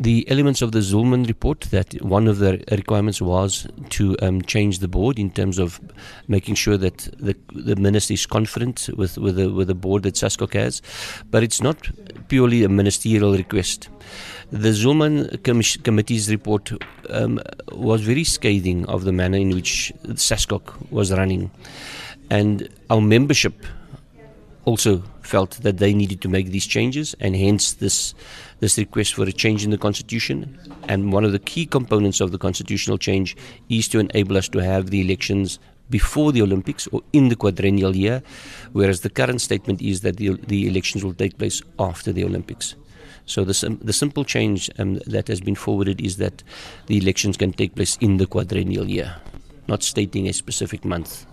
the elements of the Zulman report that one of the requirements was to um, change the board in terms of making sure that the, the minister is confident with, with, the, with the board that SASCOC has. But it's not purely a ministerial request. The Zulman com- Committee's report um, was very scathing of the manner in which SASCOC was running. And our membership also felt that they needed to make these changes, and hence this this request for a change in the constitution. And one of the key components of the constitutional change is to enable us to have the elections before the Olympics or in the quadrennial year, whereas the current statement is that the, the elections will take place after the Olympics. So the, sim- the simple change um, that has been forwarded is that the elections can take place in the quadrennial year, not stating a specific month.